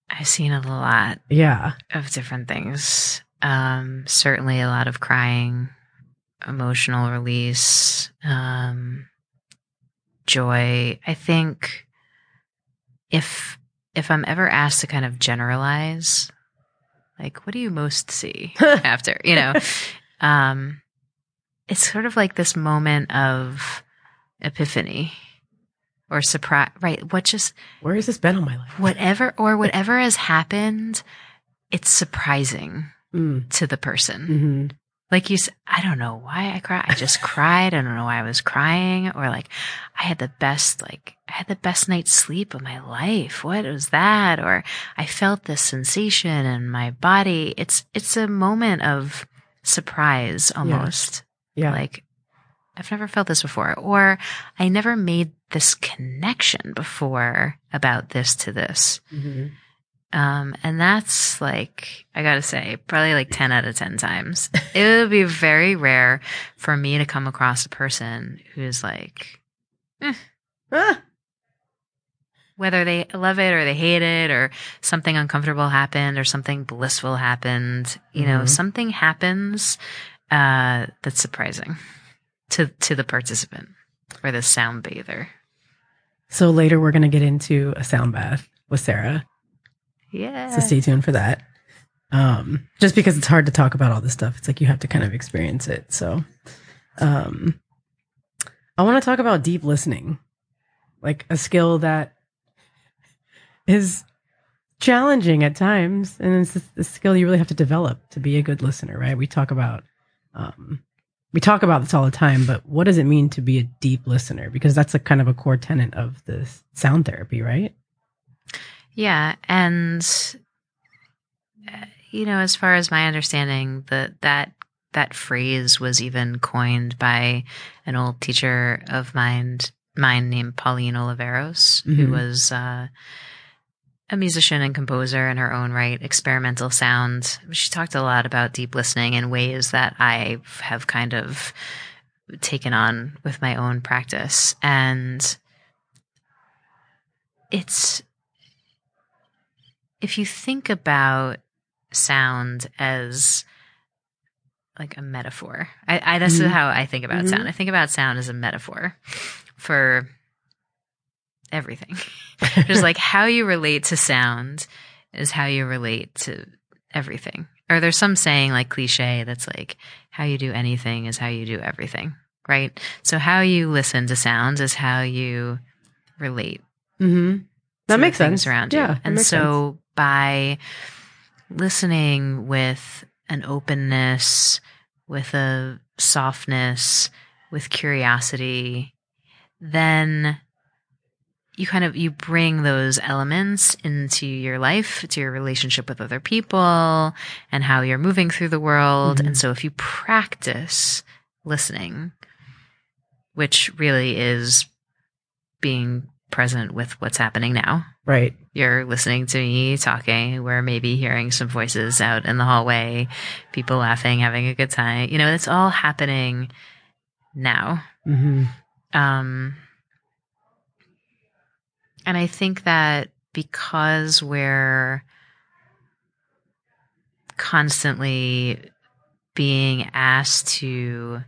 i've seen a lot Yeah. of different things um certainly a lot of crying emotional release um joy i think if if i'm ever asked to kind of generalize like what do you most see after you know um it's sort of like this moment of epiphany or surprise right? What just Where has this been all my life? whatever or whatever has happened it's surprising Mm. to the person. Hmm like you said, I don't know why i cried i just cried. I don't know why i was crying or like i had the best like i had the best night's sleep of my life. What was that? Or i felt this sensation in my body. It's it's a moment of surprise almost Yeah. like i've never felt this before or i never made this connection before about this to this Mhm. um, and that's like, I gotta say, probably like 10 out of 10 times. it would be very rare for me to come across a person who's like, Ah, whether they love it or they hate it or something uncomfortable happened or something blissful happened, you know, Mhm. something happens uh, that's surprising to to the participant or the sound bather. So later we're going to get into a sound bath with Sara. Yeah. So stay tuned for that. Um, just because it's hard to talk about all this stuff, it's like you have to kind of experience it. So, um, I want to talk about deep listening, like a skill that is challenging at times, and it's a skill you really have to develop to be a good listener, right? We talk about, um, we talk about this all the time, but what does it mean to be a deep listener? Because that's a kind of a core tenet of this sound therapy, right? Yeah, and uh, you know, as far as my understanding, that that that phrase was even coined by an old teacher of mine, mine named Pauline Oliveros, mm-hmm. who was uh, a musician and composer in her own right, experimental sound. She talked a lot about deep listening in ways that I have kind of taken on with my own practice. And it's, if you think about sound as like a metaphor, I, I this mm-hmm. is how I think about mm-hmm. sound. I think about sound as a metaphor for everything. Just like how you relate to sound is how you relate to everything. Or there's some saying like cliche that's like how you do anything is how you do everything, right? So how you listen to sounds is how you relate. Mm-hmm. That makes sense around you. Yeah, and so sense. by listening with an openness, with a softness, with curiosity, then you kind of you bring those elements into your life to your relationship with other people and how you're moving through the world. Mm-hmm. and so if you practice listening which really is being present with what's happening now. Right. You're listening to me talking. We're maybe hearing some voices out in the hallway people laughing having a good time. You know it's all happening now. Mm-hmm. um and I think that because we're constantly being asked to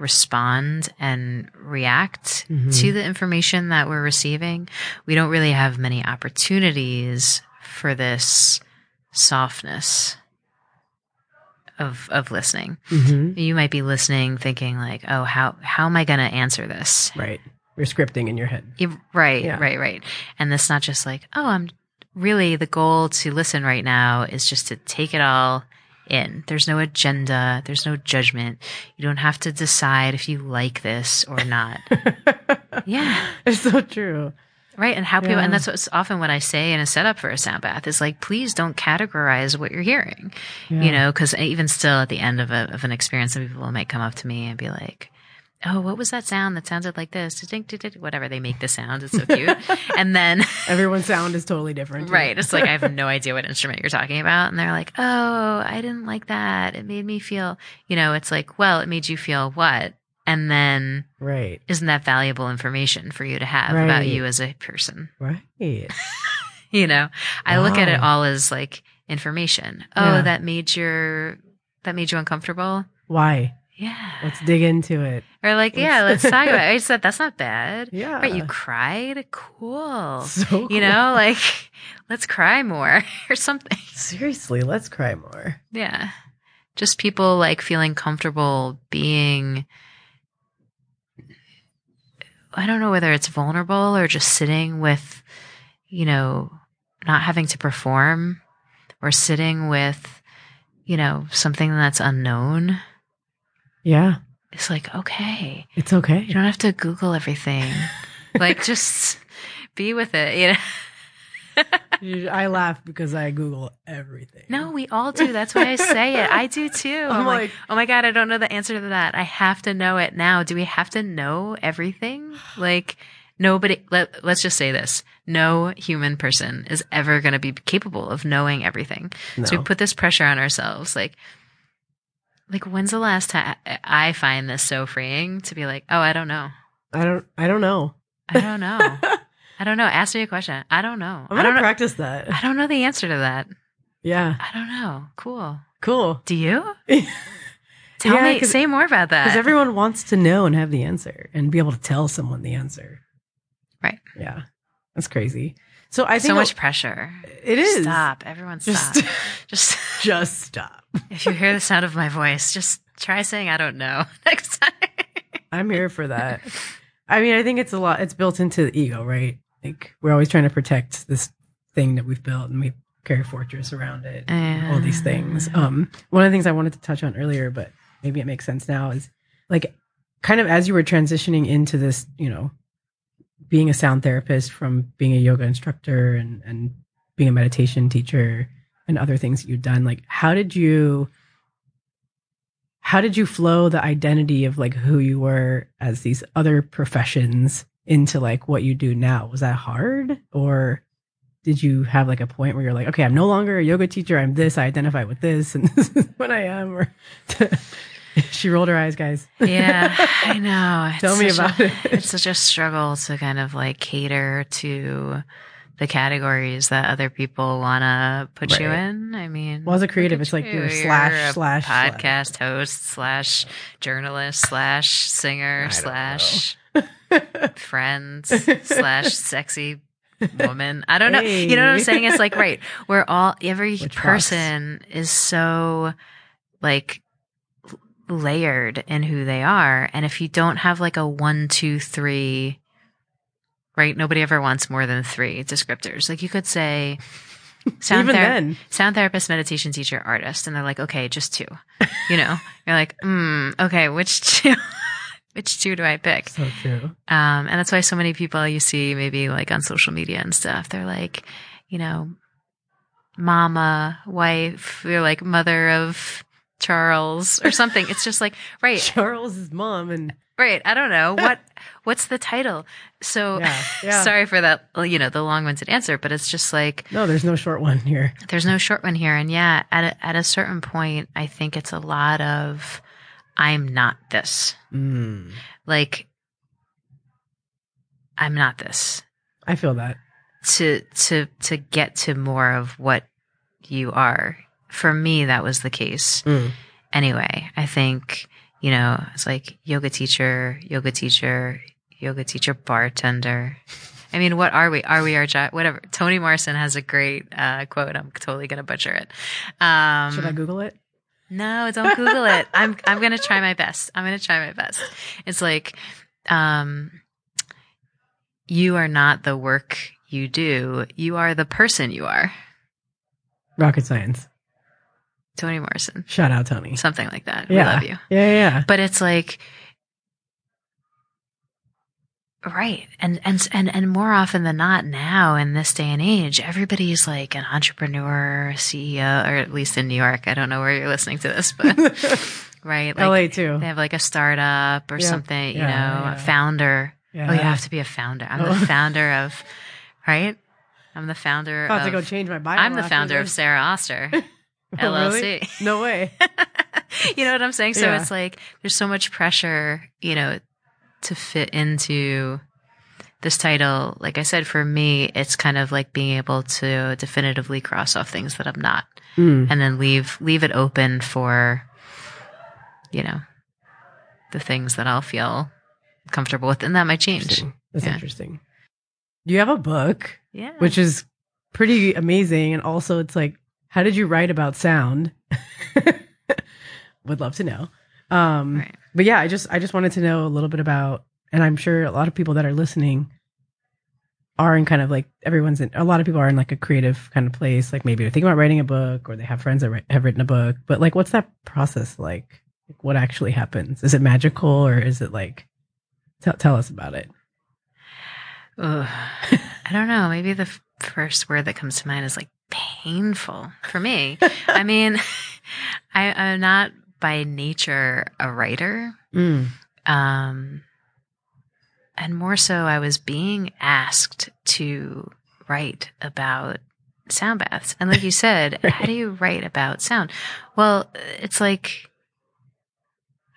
respond and react mm-hmm. to the information that we're receiving, we don't really have many opportunities for this softness of of listening. Mm-hmm. You might be listening thinking like, "Oh, how how am I going to answer this?" Right. You're scripting in your head. right, yeah. right, right. And it's not just like, oh, I'm really the goal to listen right now is just to take it all in. There's no agenda. There's no judgment. You don't have to decide if you like this or not. yeah. It's so true. Right. And how people, yeah. and that's what's often what I say in a setup for a sound bath is like, please don't categorize what you're hearing, yeah. you know, cause even still at the end of a, of an experience, some people might come up to me and be like, oh, what was that sound that sounded like this? Whatever they make the sound. It's so cute. and then everyone's sound is totally different. Right. It's like, I have no idea what instrument you're talking about. And they're like, oh, I didn't like that. It made me feel, you know, it's like, well, it made you feel what? And then, right. Isn't that valuable information for you to have right. about you as a person? Right. you know, I wow. look at it all as like information. Oh, yeah. that made your, that made you uncomfortable. Why? Yeah. Let's dig into it. Or like, yeah, let's talk about it. I said, that's not bad. Yeah. Right. You cried. Cool. So cool. You know, like, let's cry more or something. Seriously, let's cry more. Yeah. Just people like feeling comfortable being, I don't know whether it's vulnerable or just sitting with, you know, not having to perform or sitting with, you know, something that's unknown yeah. It's like, okay. It's okay. You don't have to Google everything. like, just be with it, you know? I laugh because I Google everything. No, we all do. That's why I say it. I do too. I'm, I'm like, like, oh my God, I don't know the answer to that. I have to know it now. Do we have to know everything? Like, nobody, let, let's just say this. No human person is ever going to be capable of knowing everything. No. So we put this pressure on ourselves. Like, like, when's the last time I find this so freeing to be like, oh, I don't know. I don't. I don't know. I don't know. I don't know. Ask me a question. I don't know. I'm gonna I practice that. I don't know the answer to that. Yeah. I don't know. Cool. Cool. Do you? Tell Yeah, me, say more about that. Because everyone wants to know and have the answer and be able to tell someone the answer. Right. Yeah. That's crazy. So I think so much pressure. it is. Stop, everyone, Just- Just Just stop. if you hear the sound of my voice, just try saying I don't know next time. I'm here for that. I mean, I think it's a lot. It's built into the ego, right? Like we're always trying to protect this thing that we've built, and we carry a fortress around it. All these things. Um, one of the things I wanted to touch on earlier, but maybe it makes sense now, is like kind of as you were transitioning into this, you know, being a sound therapist from being a yoga instructor and and being a meditation teacher and other things that you've done. Like, how did you? how did you flow the identity of like who you were as these other professions into like what you do now was that hard or did you have like a point where you're like okay i'm no longer a yoga teacher i'm this i identify with this and this is what i am or she rolled her eyes guys yeah, I know. It's Tell me about a, it. It's such a struggle to kind of like cater to the categories that other people want to put you in. I mean, Well, as a creative, at it's like you. you're slash, slash, slash. podcast host slash journalist slash singer slash friends slash sexy woman. I don't know. You know what I'm saying? It's like right. We're all every Which person is so like layered in who they are, and if you don't have like a one, two, three. Right, nobody ever wants more than three descriptors. Like you could say, sound even then sound therapist, meditation teacher, artist, and they're like, okay, just two. You know, you're like, mm, okay, which two? which two do I pick? so true Um, and that's why so many people you see maybe like on social media and stuff, they're like, you know, mama, wife, you're like mother of Charles or something. It's just like, right, charles's mom and right. I don't know what, what's the title? So yeah yeah sorry for that, you know, the long winded answer, but it's just like, no there's no short one here there's no short one here. And yeah, at a, at a certain point, I think it's a lot of, I'm not this. mm, Like, I'm not this. i feel that to to to get to more of what you are. For me, that was the case. Mm. Anyway, I think you know it's like yoga teacher, yoga teacher, yoga teacher, bartender. I mean, what are we? Are we our job? Whatever. Toni Morrison has a great uh, quote. I'm totally gonna butcher it. Um, should i google it no, don't Google it. I'm I'm gonna try my best. I'm gonna try my best. It's like, um, you are not the work you do. You are the person you are. rocket science Toni Morrison, shout out Toni something like that. yeah We love you. yeah yeah. But it's like, right, and and and and more often than not, now in this day and age, everybody's like an entrepreneur, CEO, or at least in New York. I don't know where you're listening to this, but right, like LA too. They have like a startup or Yeah. something, you Yeah, know, yeah. a founder. Yeah. Oh, you have to be a founder. I'm Oh. the founder of, right? I'm the founder I about to go change my bio. I'm the founder of. Sara Auster, Oh, really? LLC. No way. you know what I'm saying? So Yeah. it's like there's so much pressure, you know, to fit into this title. Like I said, for me, it's kind of like being able to definitively cross off things that I'm not Mm. and then leave leave it open for you know the things that I'll feel comfortable with and that might change. Interesting. That's Yeah. interesting. You have a book, Yeah. which is pretty amazing, and also it's like, how did you write about sound? Would love to know. Um, Right. But yeah, I just I just wanted to know a little bit about, and I'm sure a lot of people that are listening are in kind of like everyone's in. A lot of people are in like a creative kind of place. Like maybe they're thinking about writing a book, or they have friends that write, have written a book. But like, what's that process like? Like, What actually happens? Is it magical, or is it like? Tell tell us about it. Ugh. I don't know. Maybe the f- first word that comes to mind is like painful for me. I mean, I, I'm not by nature a writer. Mm. Um, and more so, I was being asked to write about sound baths. And like you said, how do you write about sound? Well, it's like,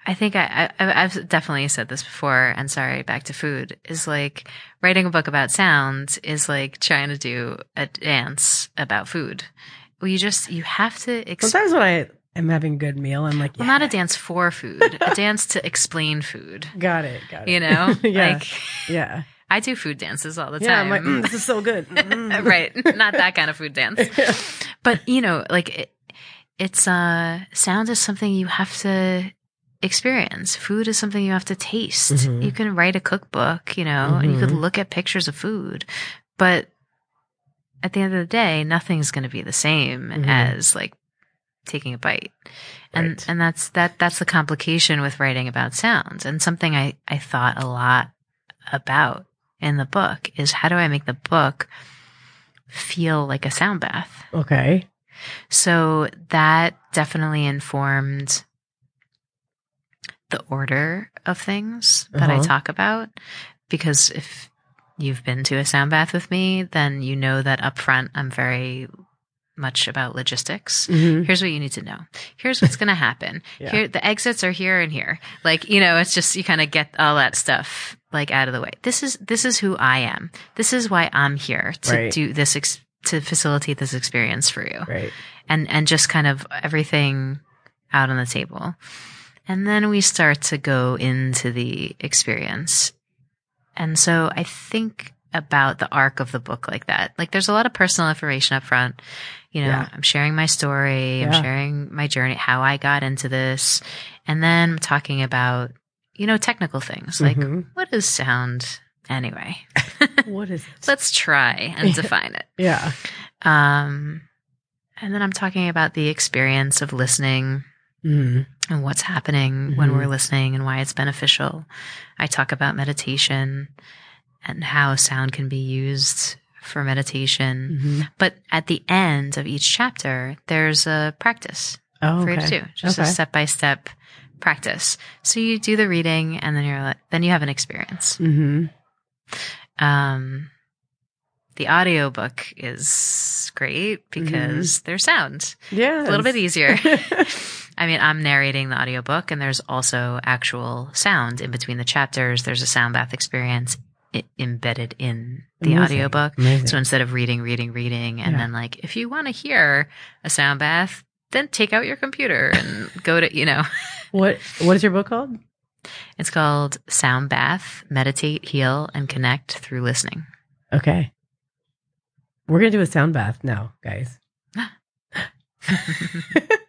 I think I, I, I've definitely said this before, and sorry, back to food, is like writing a book about sound is like trying to do a dance about food. Well, you just, you have to, ex- Sometimes when I am having a good meal, I'm like, Well, not a dance for food, a dance to explain food. got it, got it. You know, yeah, like yeah, I do food dances all the yeah. I'm time. like, mm, this is so good. Mm. right, not that kind of food dance. But you know, like it, it's uh, sound is something you have to experience. Food is something you have to taste. Mhm. You can write a cookbook, you know, and you could Mhm. look at pictures of food, but at the end of the day, nothing's going to be the same Mhm. as like taking a bite. And Right. and that's that that's the complication with writing about sounds. And something I I thought a lot about in the book is how do I make the book feel like a sound bath? Okay. So that definitely informed the order of things that I Uh-huh. talk about. Because if you've been to a sound bath with me, then you know that up front I'm very much about logistics. hmm Here's what you need to know. Here's what's going to happen. Yeah. Here, the exits are here and here. Like, you know, it's just, you kind of get all that stuff like out of the way. This is, this is who I am. This is why I'm here to Right. do this, ex- to facilitate this experience for you Right. and and just kind of everything out on the table. And then we start to go into the experience. And so I think about the arc of the book like that. Like there's a lot of personal information up front. You know, Yeah. I'm sharing my story, I'm sharing my journey, how I got into this. And then I'm talking about, you know, technical things like Mhm. what is sound anyway? what is it? Let's try and define it. yeah. Um, and then I'm talking about the experience of listening Mm. And what's happening when Mhm. we're listening and why it's beneficial. I talk about meditation and how sound can be used for meditation. hmm But at the end of each chapter, there's a practice Oh, for you to do, just a step by step practice. So you do the reading and then you're like, then you have an experience. hmm Um, the audiobook is great because there's sound. Yeah. A little bit easier. I mean, I'm narrating the audiobook and there's also actual sound in between the chapters. There's a sound bath experience i- embedded in the Amazing. audiobook. Amazing. So instead of reading, reading, reading, and Yeah. then like, if you want to hear a sound bath, then take out your computer and go to, you know, what What is your book called? it's called Sound Bath Meditate, Heal, and Connect Through Listening. Okay. We're gonna do a sound bath now, guys.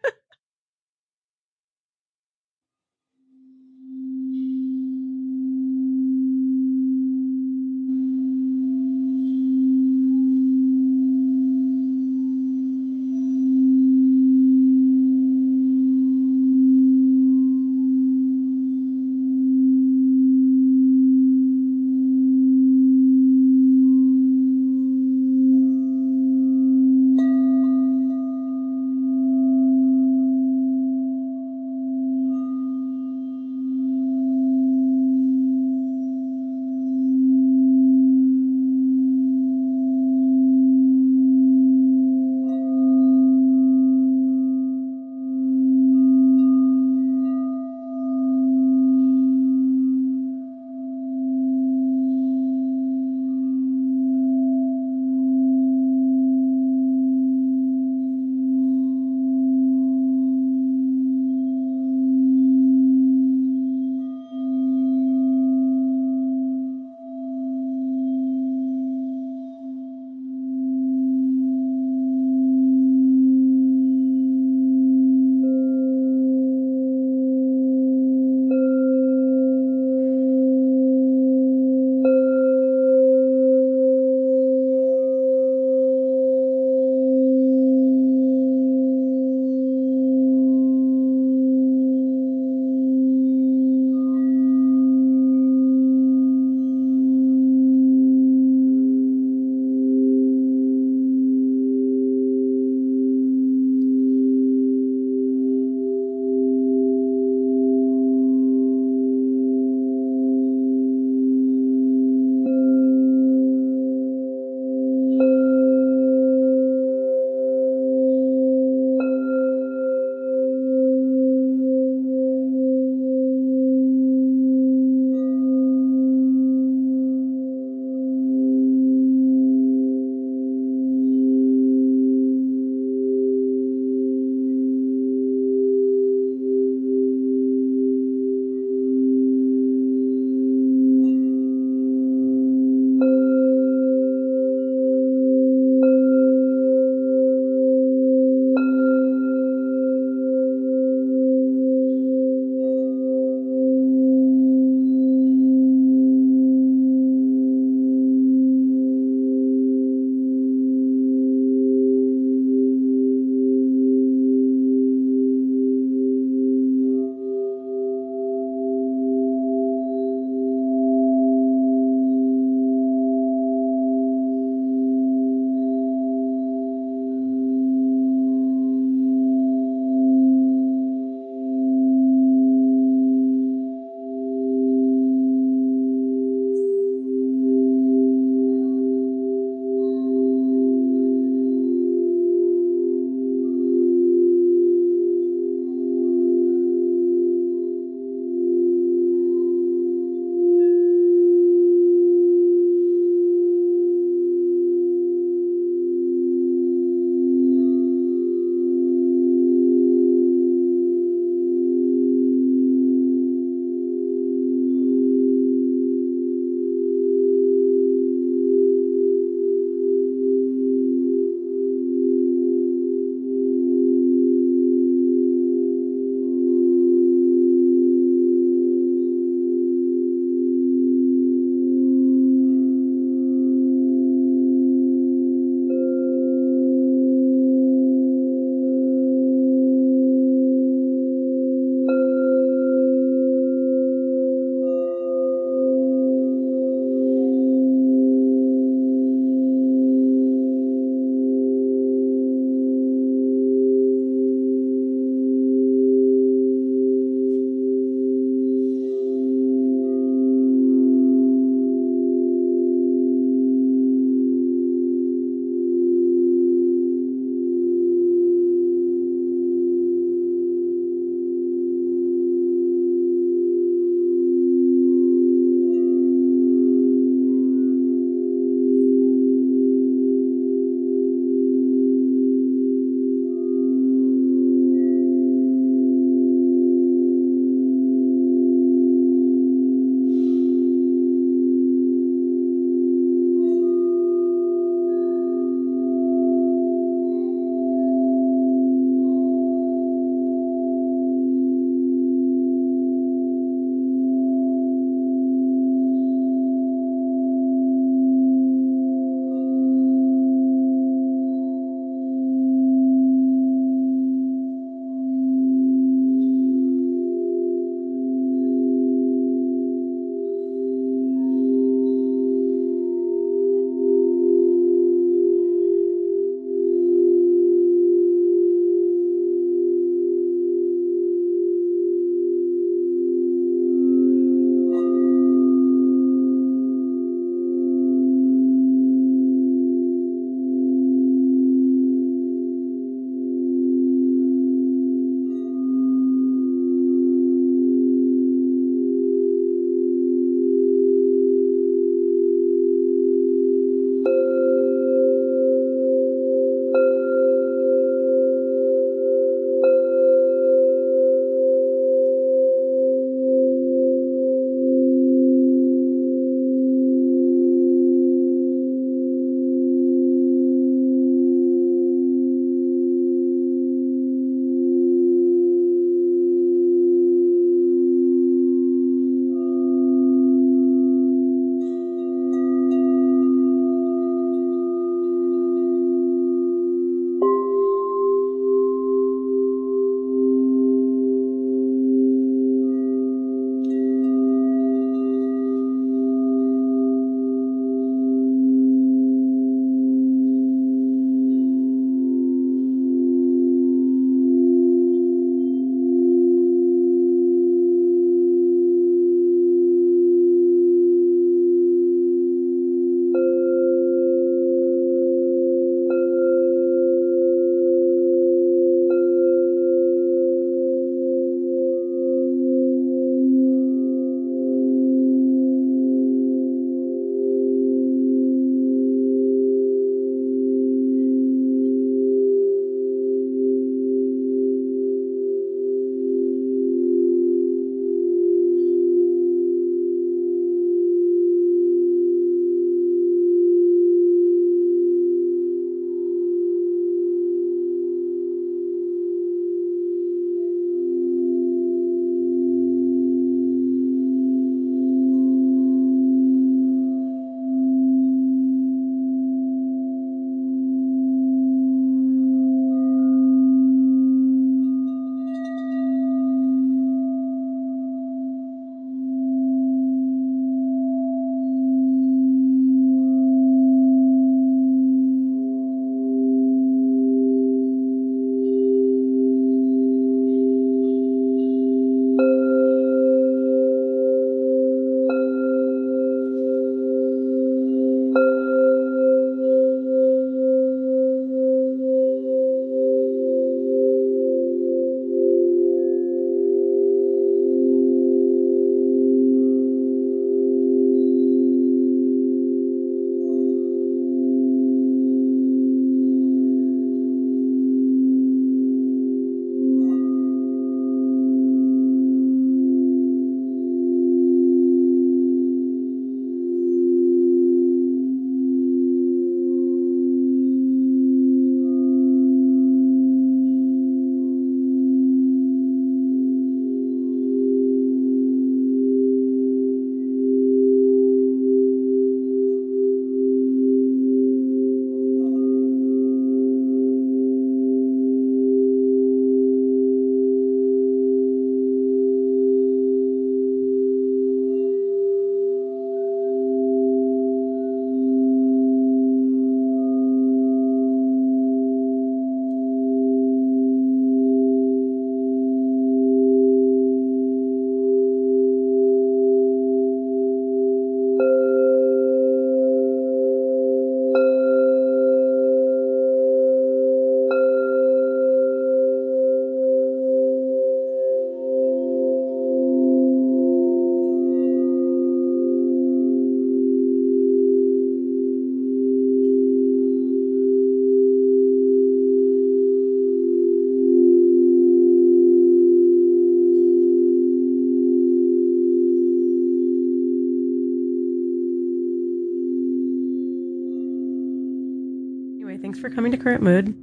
Mood.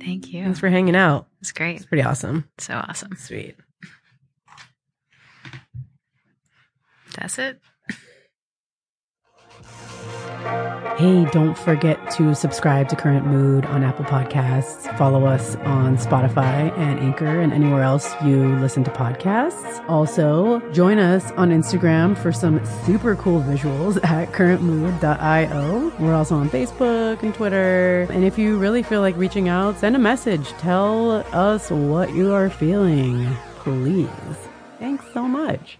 Thank you. Thanks for hanging out. It's great. It's pretty awesome. So awesome. Sweet. That's it. Hey, don't forget to subscribe to Current Mood on Apple Podcasts. Follow us on Spotify and Anchor and anywhere else you listen to podcasts. Also, join us on Instagram for some super cool visuals at currentmood.io. We're also on Facebook and Twitter. And if you really feel like reaching out, send a message. Tell us what you are feeling, please. Thanks so much.